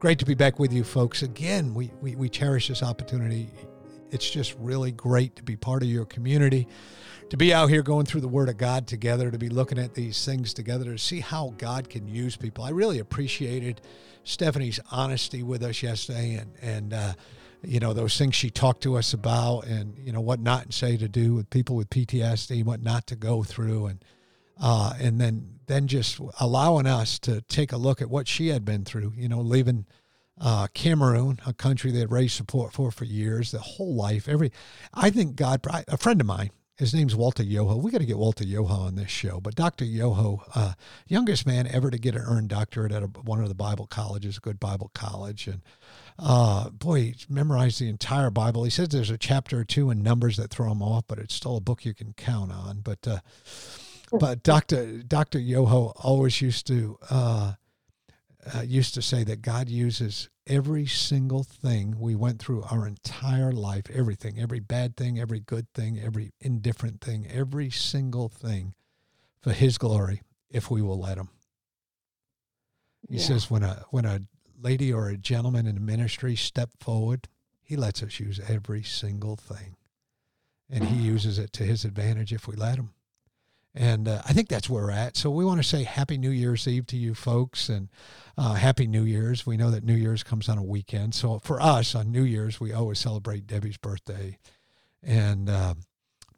Great to be back with you, folks. Again, we, we, we cherish this opportunity. It's just really great to be part of your community, to be out here going through the Word of God together, to be looking at these things together, to see how God can use people. I really appreciated Stephanie's honesty with us yesterday and, and, uh, you know those things she talked to us about and you know what not to say to do with people with PTSD what not to go through and uh, and then then just allowing us to take a look at what she had been through, you know, leaving uh, Cameroon, a country they had raised support for for years, the whole life. Every, I think God, a friend of mine, his name's Walter Yoho. We got to get Walter Yoho on this show. But Dr. Yoho, uh, youngest man ever to get an earned doctorate at a, one of the Bible colleges, a good Bible college, and uh, boy, he memorized the entire Bible. He says there's a chapter or two in Numbers that throw him off, but it's still a book you can count on. But uh, but Dr. Dr. Yoho always used to uh, uh, used to say that God uses every single thing we went through our entire life, everything, every bad thing, every good thing, every indifferent thing, every single thing for His glory, if we will let Him. He yeah. says when a when a lady or a gentleman in the ministry step forward, He lets us use every single thing, and He uses it to His advantage if we let Him. And uh, I think that's where we're at. So we want to say Happy New Year's Eve to you folks and uh, Happy New Year's. We know that New Year's comes on a weekend. So for us on New Year's, we always celebrate Debbie's birthday. And uh,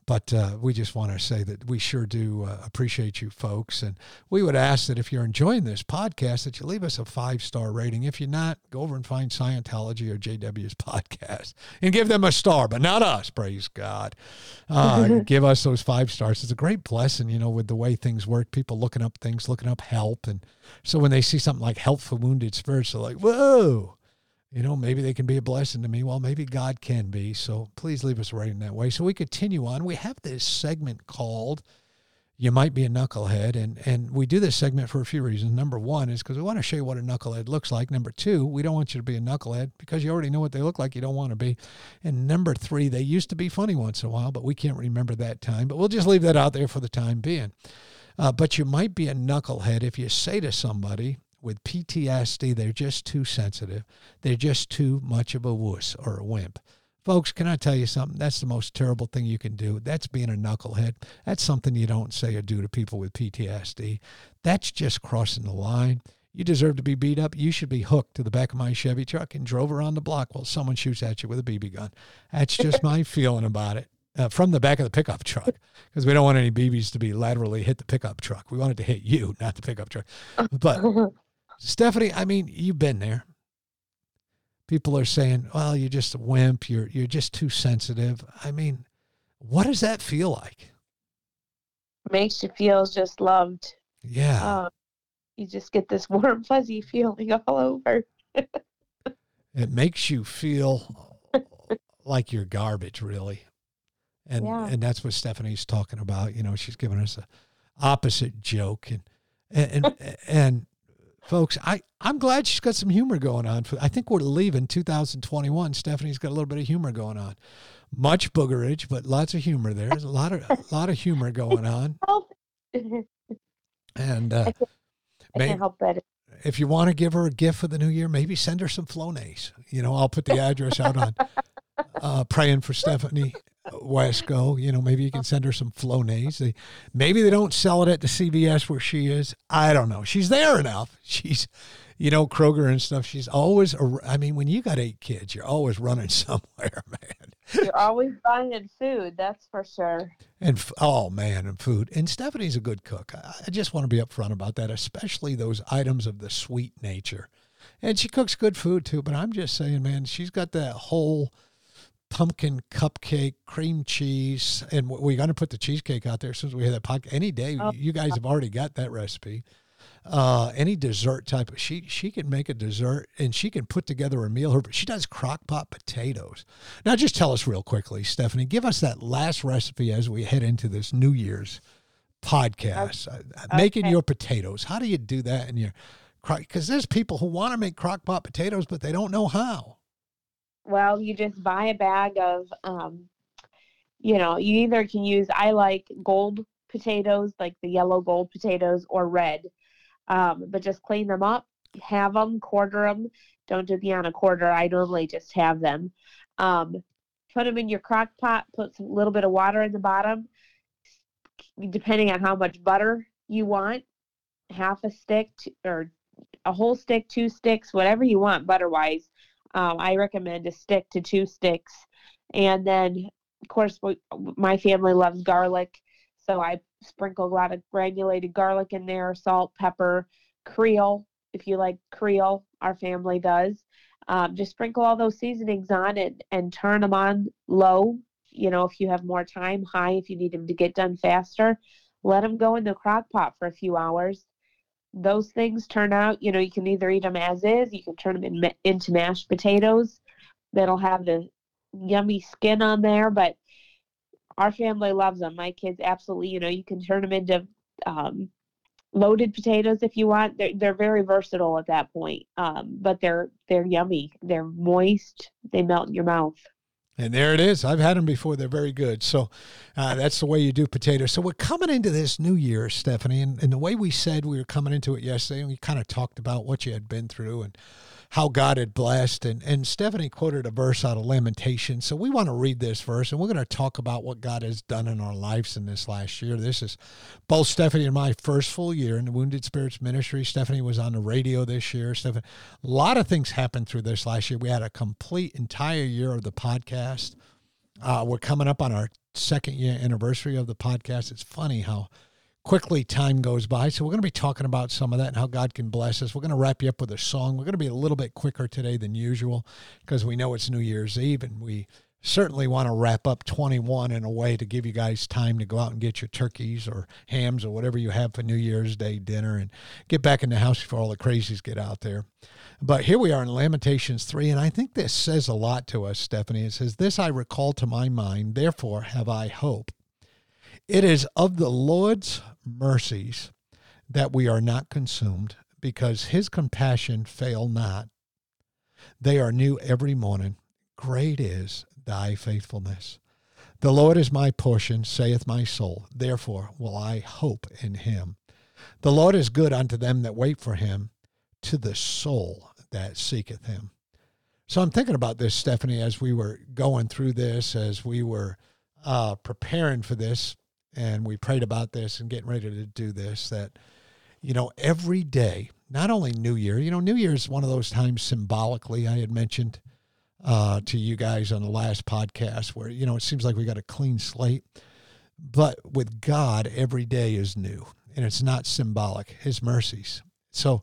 but uh, we just want to say that we sure do uh, appreciate you folks. And we would ask that if you're enjoying this podcast, that you leave us a five star rating. If you're not, go over and find Scientology or JW's podcast and give them a star, but not us, praise God. Uh, give us those five stars. It's a great blessing, you know, with the way things work, people looking up things, looking up help. And so when they see something like Help for Wounded Spirits, they're like, whoa you know, maybe they can be a blessing to me. Well, maybe God can be. So please leave us a rating that way. So we continue on. We have this segment called You Might Be a Knucklehead. And, and we do this segment for a few reasons. Number one is because we want to show you what a knucklehead looks like. Number two, we don't want you to be a knucklehead because you already know what they look like. You don't want to be. And number three, they used to be funny once in a while, but we can't remember that time. But we'll just leave that out there for the time being. Uh, but you might be a knucklehead if you say to somebody, with PTSD, they're just too sensitive. They're just too much of a wuss or a wimp. Folks, can I tell you something? That's the most terrible thing you can do. That's being a knucklehead. That's something you don't say or do to people with PTSD. That's just crossing the line. You deserve to be beat up. You should be hooked to the back of my Chevy truck and drove around the block while someone shoots at you with a BB gun. That's just my feeling about it. Uh, from the back of the pickup truck because we don't want any BBs to be laterally hit the pickup truck. We want it to hit you, not the pickup truck. But Stephanie, I mean, you've been there. People are saying, "Well, you're just a wimp. You're you're just too sensitive." I mean, what does that feel like? Makes you feel just loved. Yeah. Uh, you just get this warm, fuzzy feeling all over. it makes you feel like you're garbage, really. And yeah. and that's what Stephanie's talking about. You know, she's giving us a opposite joke and and and, and folks, I, I'm glad she's got some humor going on. I think we're leaving 2021. Stephanie's got a little bit of humor going on. Much boogerage, but lots of humor there. There's a lot of a lot of humor going on. And uh, I can't help that. If you want to give her a gift for the new year, maybe send her some Flonase. You know, I'll put the address out on uh, praying for Stephanie Wesco. You know, maybe you can send her some Flonase. They, maybe they don't sell it at the CVS where she is. I don't know. She's there enough. She's, you know, Kroger and stuff. She's always. I mean, when you got eight kids, you're always running somewhere, man. You're always buying food. That's for sure. And oh man, and food. And Stephanie's a good cook. I just want to be upfront about that, especially those items of the sweet nature. And she cooks good food too. But I'm just saying, man, she's got that whole pumpkin cupcake, cream cheese, and we're going to put the cheesecake out there since we have that podcast. Any day, Oh. you guys have already got that recipe. Uh, any dessert type of she she can make a dessert and she can put together a meal. Her she does crock pot potatoes. Now, just tell us real quickly, Stephanie. Give us that last recipe as we head into this New Year's podcast. Uh, Making Okay. your potatoes. How do you do that in your crock? Because there's people who want to make crock pot potatoes, but they don't know how. Well, you just buy a bag of, um, you know, you either can use, I like gold potatoes, like the yellow gold potatoes, or red. Um, but just clean them up, have them, quarter them. Don't do the on a quarter. I normally just have them. Um, put them in your crock pot, put a little bit of water in the bottom, depending on how much butter you want, half a stick to, or a whole stick, two sticks, whatever you want butter wise. Um, I recommend a stick to two sticks. And then, of course, my family loves garlic. So I sprinkle a lot of granulated garlic in there, salt, pepper, Creole, if you like Creole, our family does. Um, just sprinkle all those seasonings on it and turn them on low. You know, if you have more time, high if you need them to get done faster. Let them go in the crock pot for a few hours those things turn out, you know, you can either eat them as is, you can turn them in, into mashed potatoes that'll have the yummy skin on there, but our family loves them. My kids absolutely, you know, you can turn them into um, loaded potatoes if you want. They're, they're very versatile at that point, um, but they're they're yummy. They're moist. They melt in your mouth. And there it is. I've had them before. They're very good. So uh, that's the way you do potatoes. So we're coming into this new year, Stephanie, and, and the way we said we were coming into it yesterday, and we kind of talked about what you had been through and how God had blessed. And, and Stephanie quoted a verse out of Lamentation. So we want to read this verse, and we're going to talk about what God has done in our lives in this last year. This is both Stephanie and my first full year in the Wounded Spirits Ministry. Stephanie was on the radio this year. Stephanie, a lot of things happened through this last year. We had a complete entire year of the podcast. Uh, we're coming up on our second year anniversary of the podcast. It's funny how quickly time goes by. So we're going to be talking about some of that and how God can bless us. We're going to wrap you up with a song. We're going to be a little bit quicker today than usual because we know it's New Year's Eve and we certainly want to wrap up 21 in a way to give you guys time to go out and get your turkeys or hams or whatever you have for New Year's Day dinner and get back in the house before all the crazies get out there. But here we are in Lamentations 3, and I think this says a lot to us, Stephanie. It says, This I recall to my mind, therefore have I hope. It is of the Lord's mercies that we are not consumed, because his compassion fail not. They are new every morning. Great is thy faithfulness. The Lord is my portion, saith my soul. Therefore will I hope in him. The Lord is good unto them that wait for him, to the soul that seeketh him. So I'm thinking about this, Stephanie, as we were going through this, as we were uh, preparing for this, and we prayed about this and getting ready to do this, that, you know, every day, not only New Year, you know, New Year is one of those times symbolically, I had mentioned uh, to you guys on the last podcast where, you know, it seems like we got a clean slate. But with God, every day is new and it's not symbolic, His mercies. So,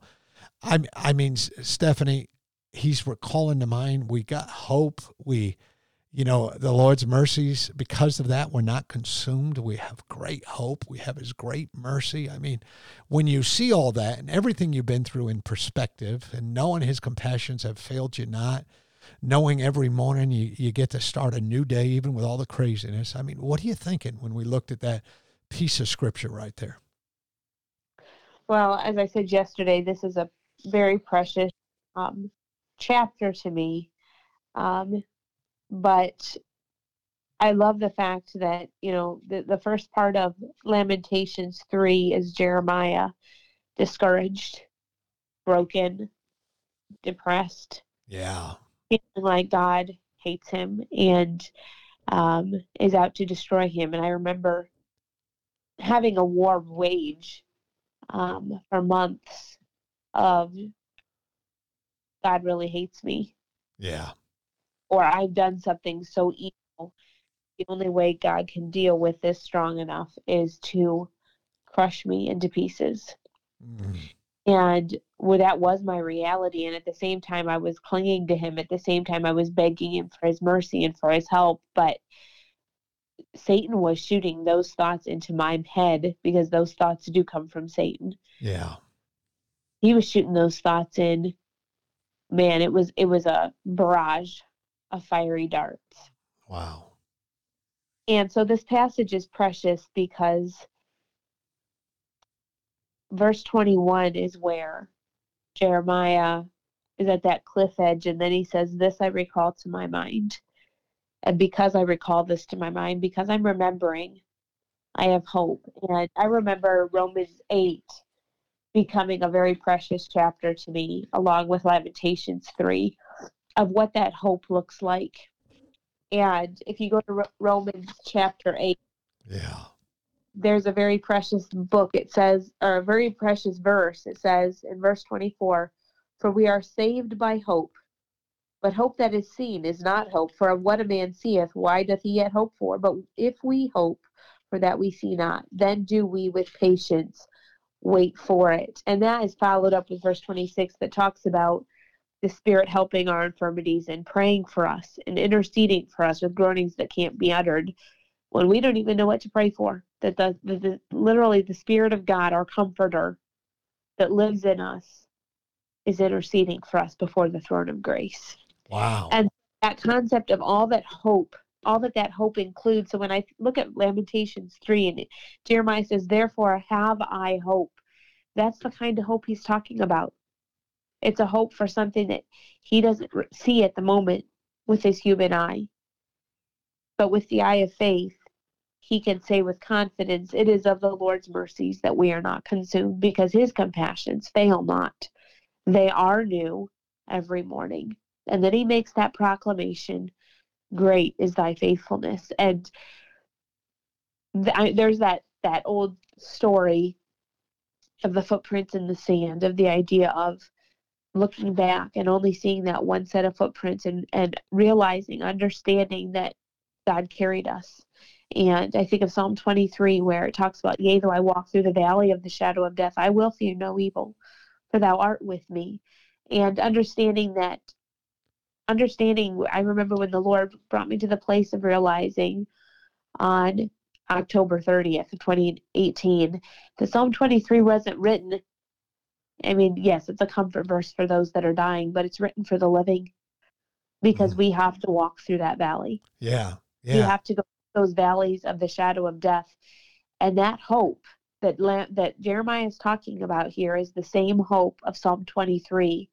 I, I mean, Stephanie, He's recalling to mind we got hope. We, you know, the Lord's mercies, because of that, we're not consumed. We have great hope. We have His great mercy. I mean, when you see all that and everything you've been through in perspective and knowing His compassions have failed you not, knowing every morning you, you get to start a new day, even with all the craziness. I mean, what are you thinking when we looked at that piece of scripture right there? Well, as I said yesterday, this is a very precious um, chapter to me. Um, but I love the fact that, you know, the, the first part of Lamentations 3 is Jeremiah discouraged, broken, depressed, Yeah. feeling like God hates him and um, is out to destroy him. And I remember having a war wage um, for months of God really hates me, Yeah. Or I've done something so evil. The only way God can deal with this strong enough is to crush me into pieces. Mm. And well, that was my reality. And at the same time, I was clinging to him. At the same time, I was begging him for his mercy and for his help. But Satan was shooting those thoughts into my head because those thoughts do come from Satan. Yeah. He was shooting those thoughts in. Man, it was it was a barrage of fiery darts. Wow. And so this passage is precious because verse 21 is where Jeremiah is at that cliff edge, and then he says, This I recall to my mind. And because I recall this to my mind, because I'm remembering, I have hope. And I remember Romans 8 becoming a very precious chapter to me, along with Lamentations 3, of what that hope looks like. And if you go to Romans chapter 8, yeah there's a very precious book. It says, or a very precious verse. It says in verse 24, For we are saved by hope. But hope that is seen is not hope. For what a man seeth, why doth he yet hope for? But if we hope for that we see not, then do we with patience wait for it. And that is followed up with verse 26 that talks about the Spirit helping our infirmities and praying for us and interceding for us with groanings that can't be uttered when we don't even know what to pray for. That the, the, the literally the Spirit of God, our comforter that lives in us, is interceding for us before the throne of grace. Wow. And that concept of all that hope, all that that hope includes. So when I look at Lamentations 3 and Jeremiah says, Therefore have I hope. That's the kind of hope he's talking about. It's a hope for something that he doesn't see at the moment with his human eye. But with the eye of faith, he can say with confidence, It is of the Lord's mercies that we are not consumed, because his compassions fail not. They are new every morning. And then he makes that proclamation Great is thy faithfulness. And th- I, there's that, that old story of the footprints in the sand, of the idea of looking back and only seeing that one set of footprints and, and realizing, understanding that God carried us and I think of Psalm 23, where it talks about, Yea, though I walk through the valley of the shadow of death, I will fear no evil, for thou art with me. And understanding that, understanding, I remember when the Lord brought me to the place of realizing on October 30th, 2018, that Psalm 23 wasn't written. I mean, yes, it's a comfort verse for those that are dying, but it's written for the living because mm. we have to walk through that valley. Yeah. Yeah. We have to go those valleys of the shadow of death. And that hope that that Jeremiah is talking about here is the same hope of Psalm 23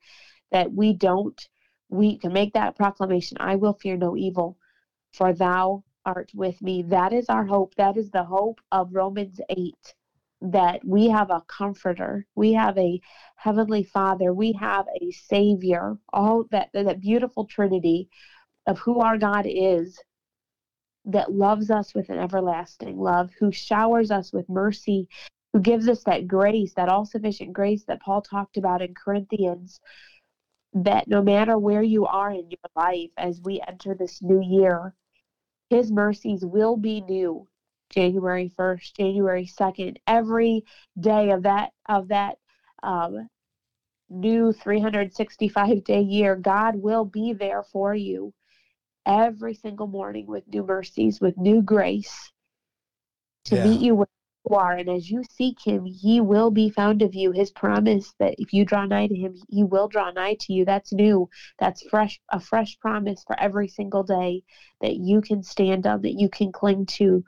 that we don't we can make that proclamation I will fear no evil for thou art with me that is our hope that is the hope of Romans 8 that we have a comforter we have a heavenly father we have a savior all that that beautiful trinity of who our God is that loves us with an everlasting love, who showers us with mercy, who gives us that grace, that all sufficient grace that Paul talked about in Corinthians. That no matter where you are in your life as we enter this new year, his mercies will be new January 1st, January 2nd, every day of that of that um, new 365 day year, God will be there for you every single morning with new mercies, with new grace to yeah. meet you where you are. And as you seek him, he will be found of you. His promise that if you draw nigh to him, he will draw nigh to you. That's new. That's fresh, a fresh promise for every single day that you can stand on, that you can cling to,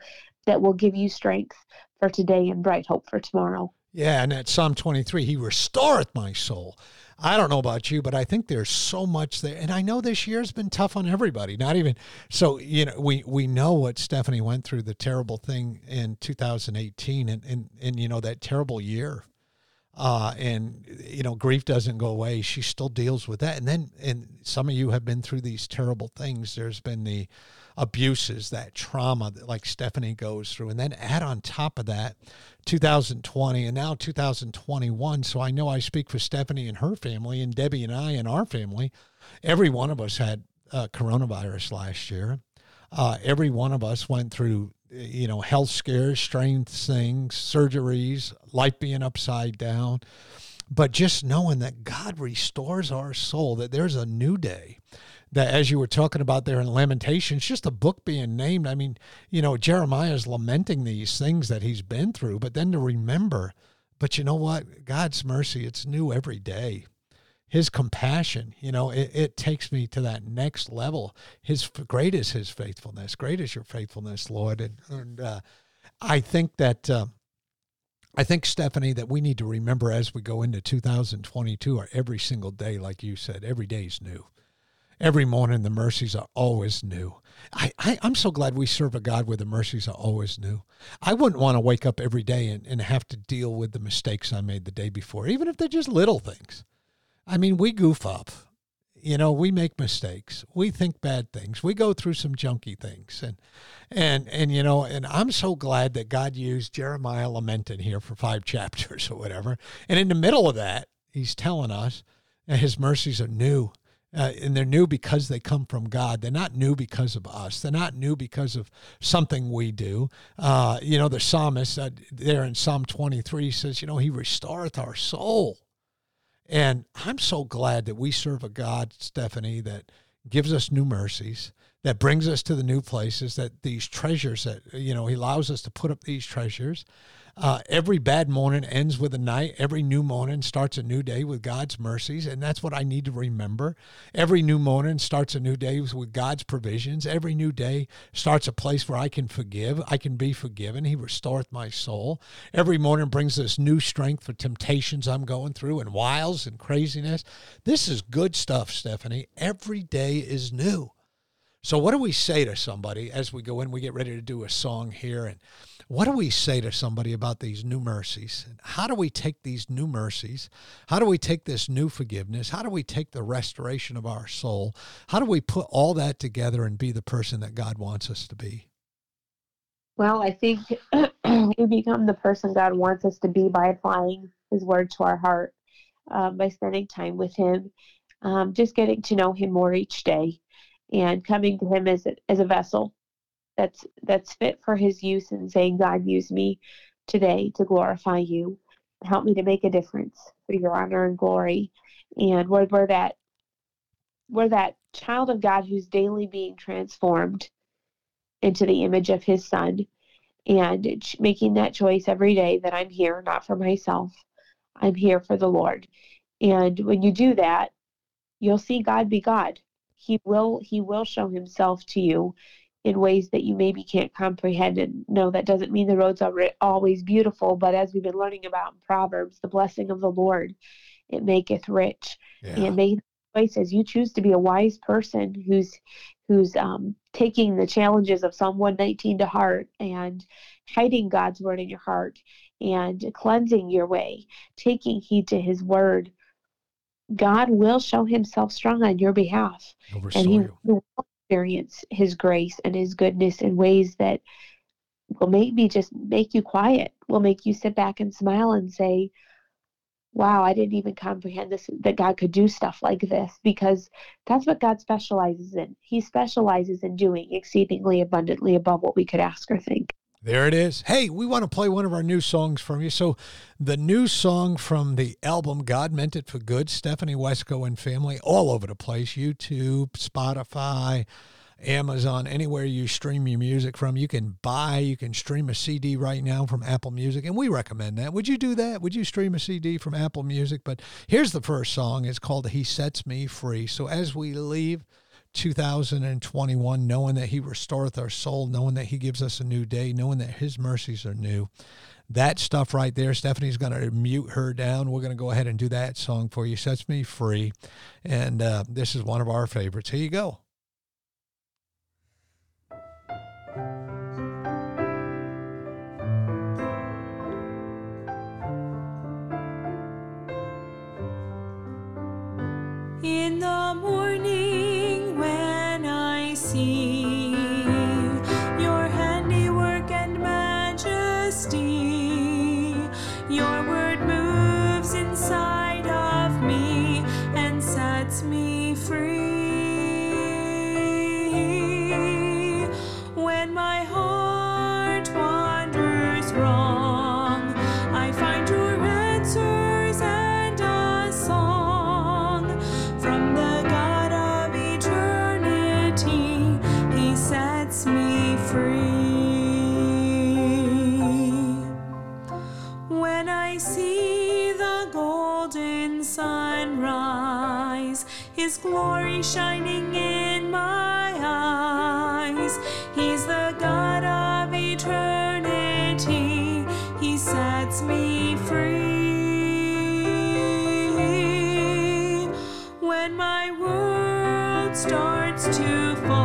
that will give you strength for today and bright hope for tomorrow. Yeah, and at Psalm 23, he restoreth my soul. I don't know about you, but I think there's so much there. And I know this year's been tough on everybody. Not even so, you know, we we know what Stephanie went through, the terrible thing in 2018 and and, and you know, that terrible year. Uh, and you know, grief doesn't go away. She still deals with that. And then and some of you have been through these terrible things. There's been the abuses, that trauma that like Stephanie goes through. And then add on top of that 2020 and now 2021. So I know I speak for Stephanie and her family and Debbie and I and our family. Every one of us had uh, coronavirus last year. Uh, every one of us went through, you know, health scares, strange things, surgeries, life being upside down. but just knowing that God restores our soul, that there's a new day. That, as you were talking about there in Lamentations, just a book being named. I mean, you know, Jeremiah is lamenting these things that he's been through, but then to remember, but you know what? God's mercy, it's new every day his compassion you know it, it, takes me to that next level his great is his faithfulness great is your faithfulness lord and, and uh, i think that uh, i think stephanie that we need to remember as we go into 2022 or every single day like you said every day is new every morning the mercies are always new I, I, am so glad we serve a God where the mercies are always new. I wouldn't want to wake up every day and, and have to deal with the mistakes I made the day before, even if they're just little things. I mean, we goof up. You know, we make mistakes. We think bad things. We go through some junky things. And and and you know, and I'm so glad that God used Jeremiah lamenting here for five chapters or whatever. And in the middle of that, he's telling us that his mercies are new. Uh, and they're new because they come from God. They're not new because of us. They're not new because of something we do. Uh, you know, the psalmist uh, there in Psalm 23 says, you know, he restoreth our soul. And I'm so glad that we serve a God, Stephanie, that gives us new mercies, that brings us to the new places, that these treasures that, you know, He allows us to put up these treasures. Uh, every bad morning ends with a night. Every new morning starts a new day with God's mercies. And that's what I need to remember. Every new morning starts a new day with God's provisions. Every new day starts a place where I can forgive. I can be forgiven. He restoreth my soul. Every morning brings us new strength for temptations I'm going through and wiles and craziness. This is good stuff, Stephanie. Every day is new. So, what do we say to somebody as we go in? We get ready to do a song here. And what do we say to somebody about these new mercies? How do we take these new mercies? How do we take this new forgiveness? How do we take the restoration of our soul? How do we put all that together and be the person that God wants us to be? Well, I think we become the person God wants us to be by applying His word to our heart, uh, by spending time with Him, um, just getting to know Him more each day, and coming to Him as a, as a vessel that's that's fit for his use and saying god use me today to glorify you. Help me to make a difference for your honor and glory. And we're, we're that we're that child of god who's daily being transformed into the image of his son and making that choice every day that i'm here not for myself. I'm here for the lord. And when you do that you'll see god be god he will he will show himself to you in ways that you maybe can't comprehend. And no, that doesn't mean the roads are always beautiful, but as we've been learning about in Proverbs, the blessing of the Lord, it maketh rich. Yeah. And make choices. You choose to be a wise person who's who's um, taking the challenges of Psalm 119 to heart and hiding God's word in your heart and cleansing your way, taking heed to his word. God will show himself strong on your behalf. and he will experience his grace and his goodness in ways that will maybe just make you quiet, will make you sit back and smile and say, wow, I didn't even comprehend this that God could do stuff like this because that's what God specializes in. He specializes in doing exceedingly abundantly above what we could ask or think. There it is. Hey, we want to play one of our new songs from you. So, the new song from the album God Meant It for Good, Stephanie Wesco and family, all over the place YouTube, Spotify, Amazon, anywhere you stream your music from. You can buy, you can stream a CD right now from Apple Music, and we recommend that. Would you do that? Would you stream a CD from Apple Music? But here's the first song. It's called He Sets Me Free. So, as we leave, 2021, knowing that He restoreth our soul, knowing that He gives us a new day, knowing that His mercies are new. That stuff right there, Stephanie's going to mute her down. We're going to go ahead and do that song for you. Sets me free. And uh, this is one of our favorites. Here you go. In the morning your handiwork and majesty. Your word moves inside of me and sets me free. His glory shining in my eyes. He's the God of eternity, He sets me free. When my world starts to fall,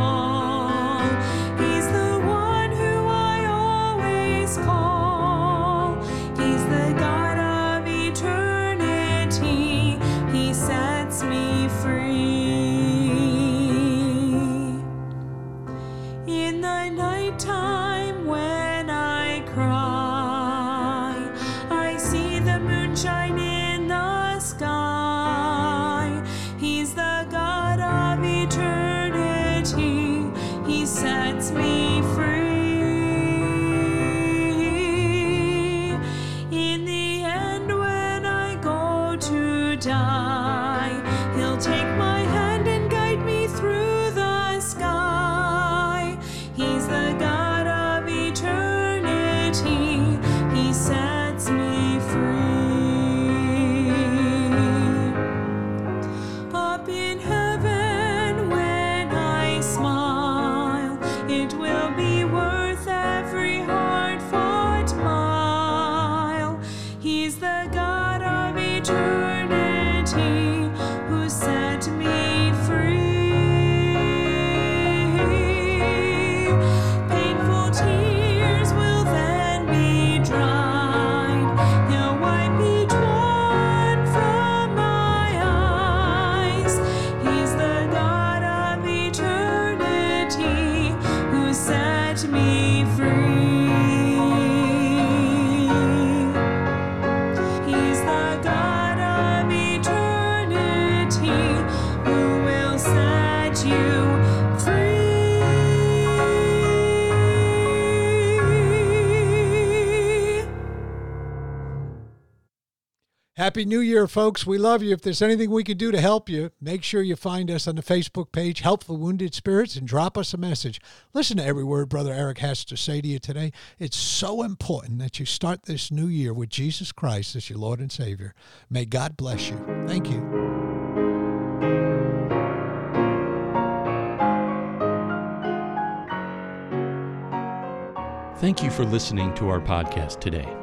Happy New Year, folks. We love you. If there's anything we can do to help you, make sure you find us on the Facebook page, Help the Wounded Spirits, and drop us a message. Listen to every word Brother Eric has to say to you today. It's so important that you start this new year with Jesus Christ as your Lord and Savior. May God bless you. Thank you. Thank you for listening to our podcast today.